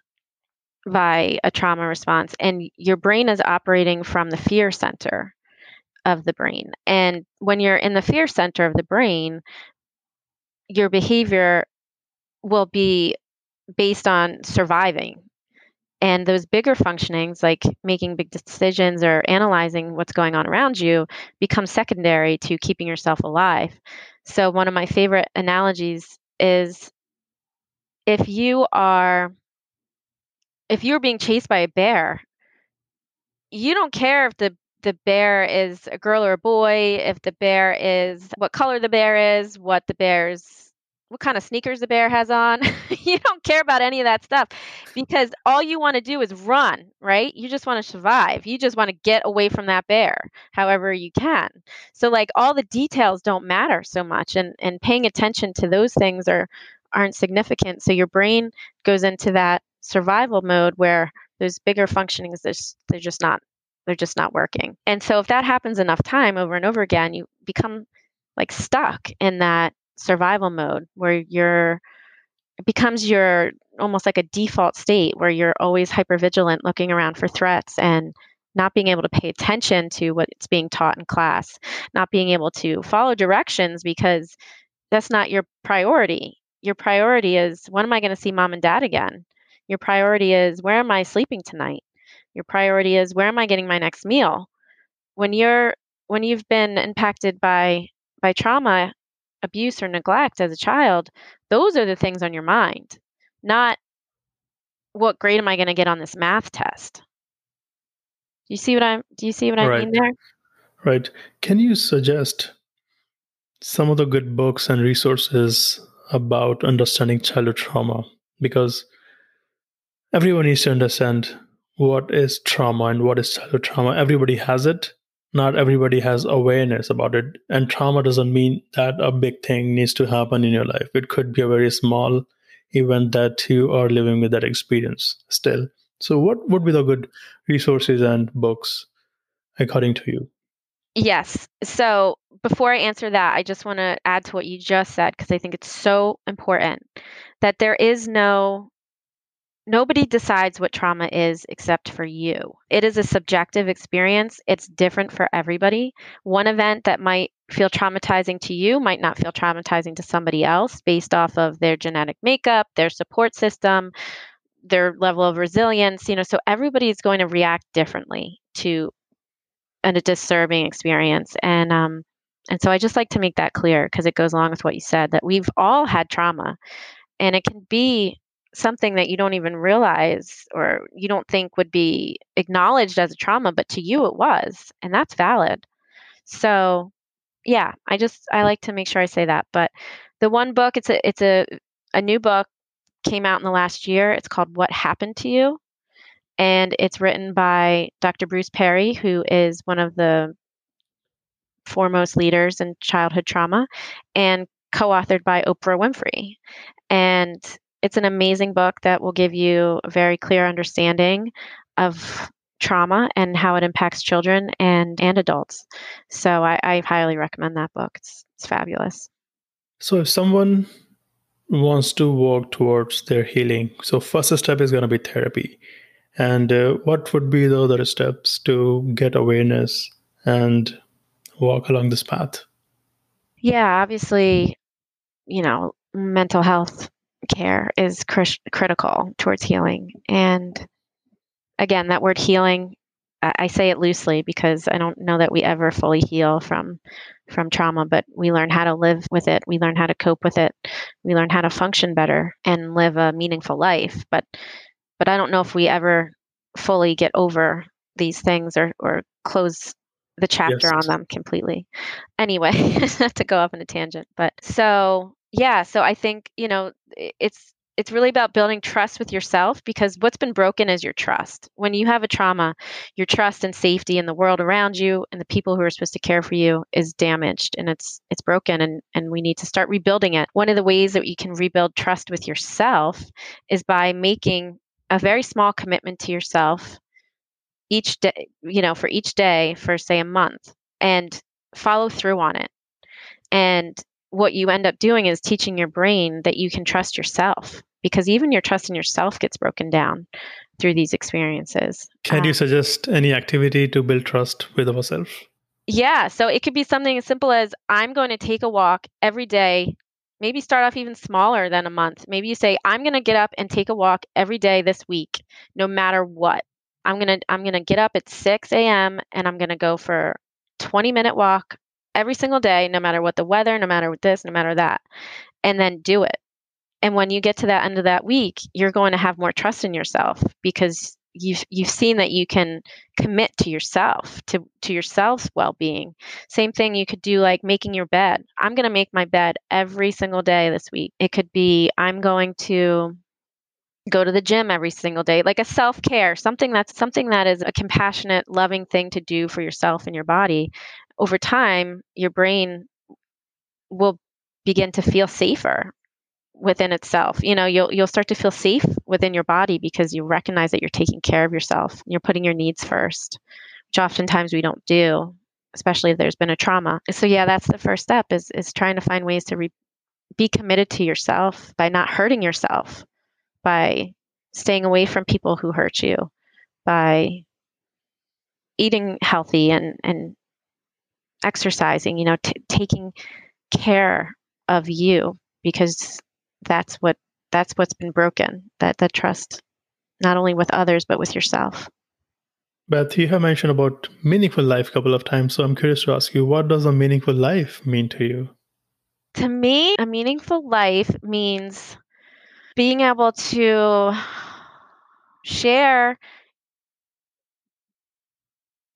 by a trauma response and your brain is operating from the fear center of the brain. And when you're in the fear center of the brain your behavior will be based on surviving. And those bigger functionings like making big decisions or analyzing what's going on around you become secondary to keeping yourself alive. So one of my favorite analogies is if you are if you're being chased by a bear, you don't care if the the bear is a girl or a boy, if the bear is what color the bear is, what the bear's what kind of sneakers the bear has on. you don't care about any of that stuff because all you want to do is run, right? You just want to survive. You just want to get away from that bear however you can. So like all the details don't matter so much and and paying attention to those things are aren't significant. So your brain goes into that survival mode where those bigger functionings they're, they're just not they're just not working. And so if that happens enough time over and over again, you become like stuck in that survival mode where you're it becomes your almost like a default state where you're always hyper vigilant looking around for threats and not being able to pay attention to what's being taught in class not being able to follow directions because that's not your priority your priority is when am i going to see mom and dad again your priority is where am i sleeping tonight your priority is where am i getting my next meal when you're when you've been impacted by by trauma abuse or neglect as a child, those are the things on your mind, not what grade am I going to get on this math test. Do you see what I'm do you see what I right. mean there? Right. Can you suggest some of the good books and resources about understanding childhood trauma? Because everyone needs to understand what is trauma and what is childhood trauma. Everybody has it, not everybody has awareness about it. And trauma doesn't mean that a big thing needs to happen in your life. It could be a very small event that you are living with that experience still. So what would be the good resources and books according to you? Yes. So before i answer that i just want to add to what you just said because i think it's so important that there is no Nobody decides what trauma is except for you. It is a subjective experience. It's different for everybody. One event that might feel traumatizing to you might not feel traumatizing to somebody else based off of their genetic makeup, their support system, their level of resilience, you know, so everybody is going to react differently to a disturbing experience. And um and so I just like to make that clear because it goes along with what you said that we've all had trauma and it can be something that you don't even realize or you don't think would be acknowledged as a trauma, but to you it was, and that's valid. So, yeah, I just I like to make sure I say that. But the one book, it's a it's a a new book came out in the last year. It's called What Happened to You, and it's written by Dr. Bruce Perry, who is one of the foremost leaders in childhood trauma, and co-authored by Oprah Winfrey. And it's an amazing book that will give you a very clear understanding of trauma and how it impacts children and and adults. So I, I highly recommend that book. It's it's fabulous. So if someone wants to work towards their healing, so first step is going to be therapy. And uh, what would be the other steps to get awareness and walk along this path? Yeah, obviously, you know, mental health care is cr- critical towards healing. And again, that word healing, I-, I say it loosely because I don't know that we ever fully heal from from trauma, but we learn how to live with it. We learn how to cope with it. We learn how to function better and live a meaningful life. But but I don't know if we ever fully get over these things or or close the chapter yes. on them completely. Anyway, not to go off on a tangent, but so yeah, so I think, you know, it's it's really about building trust with yourself because what's been broken is your trust. When you have a trauma, your trust and safety in the world around you and the people who are supposed to care for you is damaged and it's it's broken and and we need to start rebuilding it. One of the ways that you can rebuild trust with yourself is by making a very small commitment to yourself each day, you know, for each day for say a month and follow through on it. And what you end up doing is teaching your brain that you can trust yourself because even your trust in yourself gets broken down through these experiences. Can um, you suggest any activity to build trust with ourselves? Yeah, so it could be something as simple as I'm going to take a walk every day. Maybe start off even smaller than a month. Maybe you say I'm going to get up and take a walk every day this week, no matter what. I'm going to I'm going to get up at 6 a.m. and I'm going to go for 20 minute walk every single day, no matter what the weather, no matter what this, no matter that, and then do it. And when you get to that end of that week, you're going to have more trust in yourself because you've you've seen that you can commit to yourself to to yourself's well-being. Same thing you could do like making your bed. I'm going to make my bed every single day this week. It could be i'm going to go to the gym every single day like a self-care something that's something that is a compassionate loving thing to do for yourself and your body over time your brain will begin to feel safer within itself. You know you'll you'll start to feel safe within your body because you recognize that you're taking care of yourself you're putting your needs first which oftentimes we don't do especially if there's been a trauma. So yeah that's the first step is is trying to find ways to re- be committed to yourself by not hurting yourself by staying away from people who hurt you by eating healthy and and exercising you know t- taking care of you because that's what that's what's been broken that that trust not only with others but with yourself. Beth you have mentioned about meaningful life a couple of times so i'm curious to ask you what does a meaningful life mean to you? To me a meaningful life means being able to share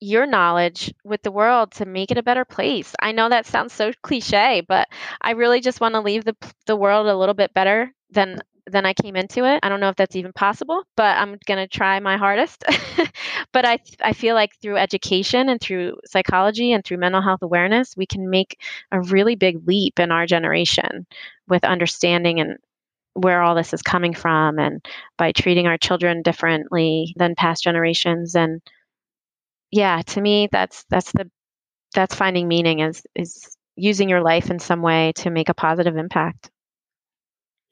your knowledge with the world to make it a better place. I know that sounds so cliche, but I really just want to leave the the world a little bit better than than I came into it. I don't know if that's even possible, but I'm going to try my hardest. but I I feel like through education and through psychology and through mental health awareness, we can make a really big leap in our generation with understanding and where all this is coming from and by treating our children differently than past generations and yeah, to me, that's that's the that's finding meaning is is using your life in some way to make a positive impact.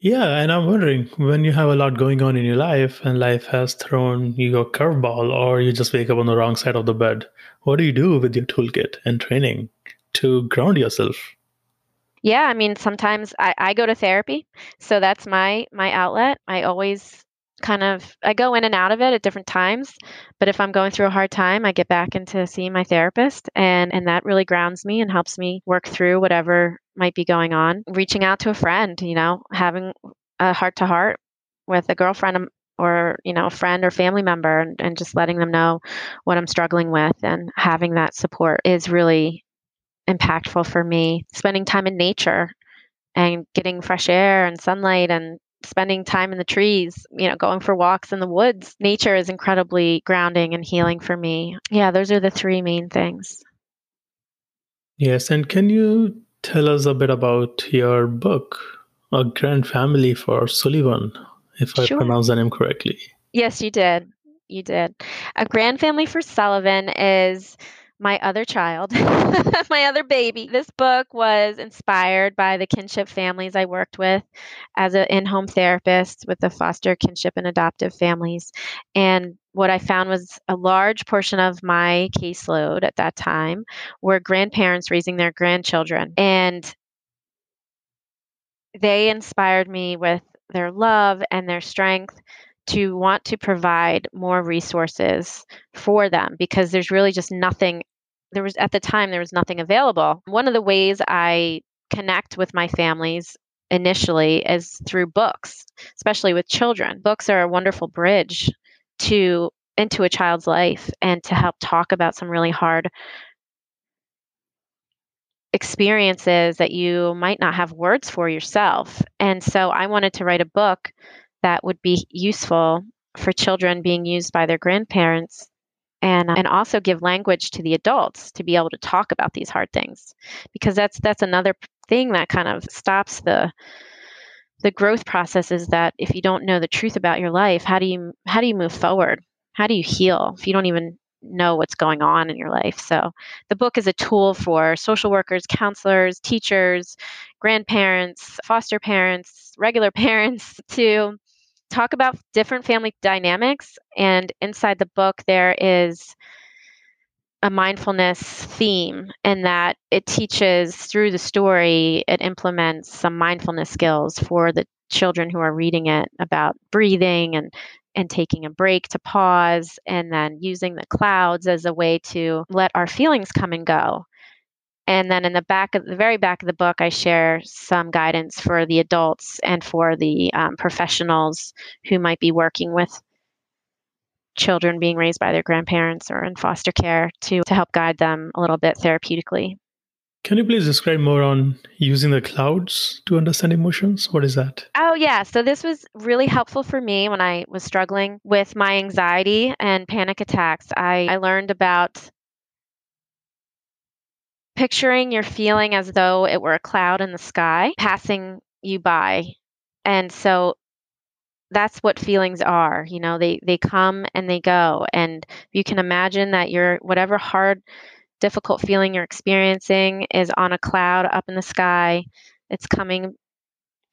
Yeah, and I'm wondering when you have a lot going on in your life and life has thrown you a curveball or you just wake up on the wrong side of the bed, what do you do with your toolkit and training to ground yourself? Yeah, I mean sometimes I, I go to therapy. So that's my my outlet. I always kind of I go in and out of it at different times, but if I'm going through a hard time, I get back into seeing my therapist and and that really grounds me and helps me work through whatever might be going on. Reaching out to a friend, you know, having a heart to heart with a girlfriend um, or you know a friend or family member and, and just letting them know what i'm struggling with and having that support is really impactful for me spending time in nature and getting fresh air and sunlight and spending time in the trees, you know, going for walks in the woods. Nature is incredibly grounding and healing for me. Yeah, those are the three main things. Yes, and can you tell us a bit about your book, A Grand Family for Sullivan, if I sure. pronounce the name correctly? Yes, you did. You did. A Grand Family for Sullivan is my other child, my other baby. This book was inspired by the kinship families I worked with as an in home therapist with the foster kinship and adoptive families. And what I found was a large portion of my caseload at that time were grandparents raising their grandchildren. And they inspired me with their love and their strength to want to provide more resources for them because there's really just nothing there was at the time there was nothing available. One of the ways i connect with my families initially is through books especially with children. Books are a wonderful bridge to into a child's life and to help talk about some really hard experiences that you might not have words for yourself. And so i wanted to write a book that would be useful for children being used by their grandparents and and also give language to the adults to be able to talk about these hard things. Because that's that's another thing that kind of stops the the growth process is that if you don't know the truth about your life how do you how do you move forward? How do you heal if you don't even know what's going on in your life? So the book is a tool for social workers counselors teachers grandparents foster parents regular parents to talk about different family dynamics. And inside the book, there is a mindfulness theme in that it teaches through the story, it implements some mindfulness skills for the children who are reading it about breathing and and taking a break to pause and then using the clouds as a way to let our feelings come and go And then in the back of the very back of the book, I share some guidance for the adults and for the um, professionals who might be working with children being raised by their grandparents or in foster care to, to help guide them a little bit therapeutically. Can you please describe more on using the clouds to understand emotions? What is that? Oh, yeah. So, this was really helpful for me when I was struggling with my anxiety and panic attacks. I, I learned about picturing your feeling as though it were a cloud in the sky passing you by. And so that's what feelings are you know they they come and they go and you can imagine that your whatever hard difficult feeling you're experiencing is on a cloud up in the sky. It's coming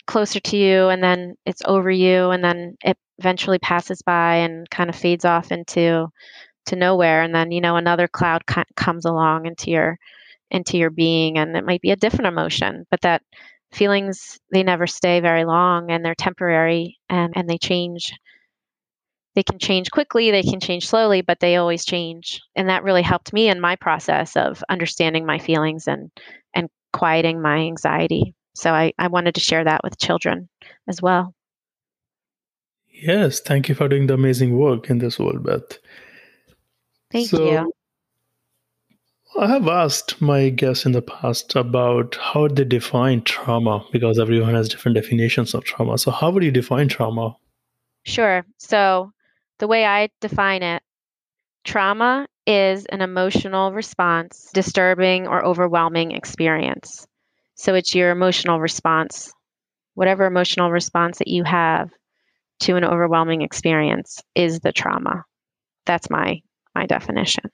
closer to you and then it's over you and then it eventually passes by and kind of fades off into to nowhere and then you know another cloud comes along into your into your being and it might be a different emotion but that feelings they never stay very long and they're temporary and and they change they can change quickly, they can change slowly, but they always change. And that really helped me in my process of understanding my feelings and and quieting my anxiety. So I, I wanted to share that with children as well. Yes, thank you for doing the amazing work in this world, Beth. Thank so, you. I have asked my guests in the past about how they define trauma because everyone has different definitions of trauma. So, how would you define trauma? Sure. So, the way I define it, trauma is an emotional response, disturbing or overwhelming experience. So it's your emotional response, whatever emotional response that you have to an overwhelming experience is the trauma. That's my my definition.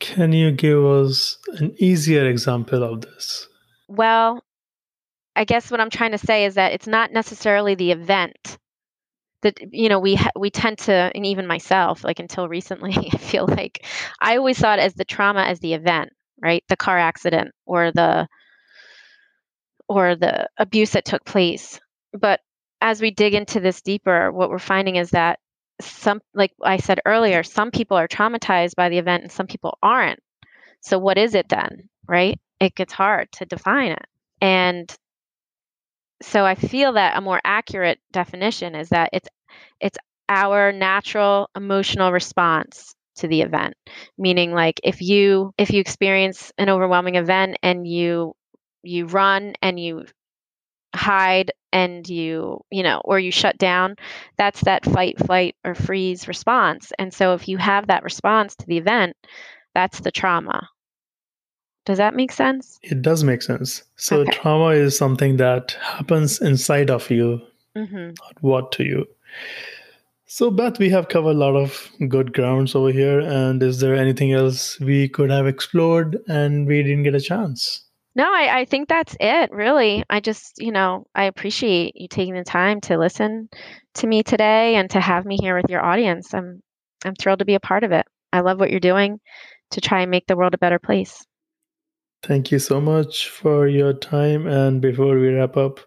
Can you give us an easier example of this? Well, I guess what I'm trying to say is that it's not necessarily the event that you know we ha- we tend to and even myself like until recently i feel like i always saw it as the trauma as the event right the car accident or the or the abuse that took place but as we dig into this deeper what we're finding is that some like i said earlier some people are traumatized by the event and some people aren't. So what is it then right? It gets hard to define it. And so I feel that a more accurate definition is that it's it's our natural emotional response to the event. Meaning like if you if you experience an overwhelming event and you you run and you hide and you you know or you shut down that's that fight flight or freeze response and so if you have that response to the event that's the trauma does that make sense? It does make sense. So okay. trauma is something that happens inside of you, mm-hmm. not what to you. So, Beth, we have covered a lot of good grounds over here. And is there anything else we could have explored and we didn't get a chance? No, I, I think that's it, really. I just, you know, I appreciate you taking the time to listen to me today and to have me here with your audience. I'm I'm thrilled to be a part of it. I love what you're doing to try and make the world a better place. Thank you so much for your time. And before we wrap up,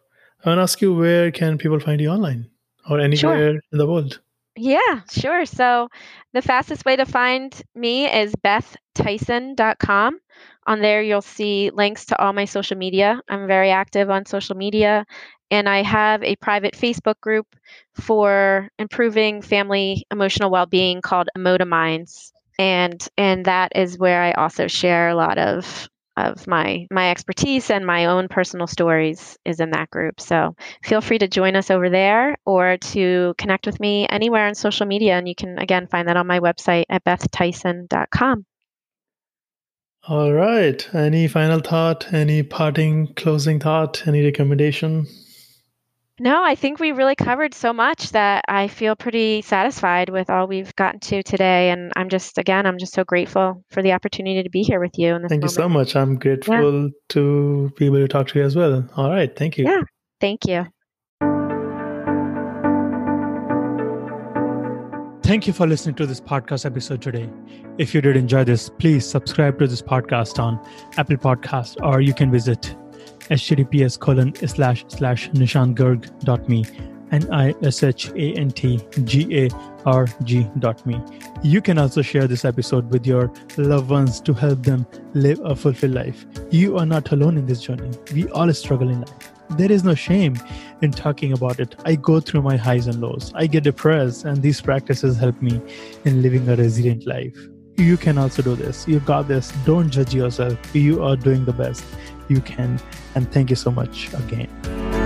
I want to ask you where can people find you online or anywhere sure. in the world? Yeah, sure. So the fastest way to find me is bethtyson.com. On there, you'll see links to all my social media. I'm very active on social media, and I have a private Facebook group for improving family emotional well-being called Emoda Minds. And and that is where I also share a lot of of my my expertise and my own personal stories is in that group. So feel free to join us over there or to connect with me anywhere on social media. And you can again find that on my website at bethtyson.com. All right. Any final thought? Any parting closing thought? Any recommendation? No, I think we really covered so much that I feel pretty satisfied with all we've gotten to today. And I'm just, again, I'm just so grateful for the opportunity to be here with you. thank moment. you so much. I'm grateful yeah. to be able to talk to you as well. All right. Thank you. Yeah. Thank you. Thank you for listening to this podcast episode today. If you did enjoy this, please subscribe to this podcast on Apple Podcast or you can visit https colon slash slash nishantgarg.me N I S H A N T G A R G dot me. You can also share this episode with your loved ones to help them live a fulfilled life. You are not alone in this journey. We all struggle in life. There is no shame in talking about it. I go through my highs and lows. I get depressed, and these practices help me in living a resilient life. You can also do this. You got this. Don't judge yourself. You are doing the best you can. And thank you so much again.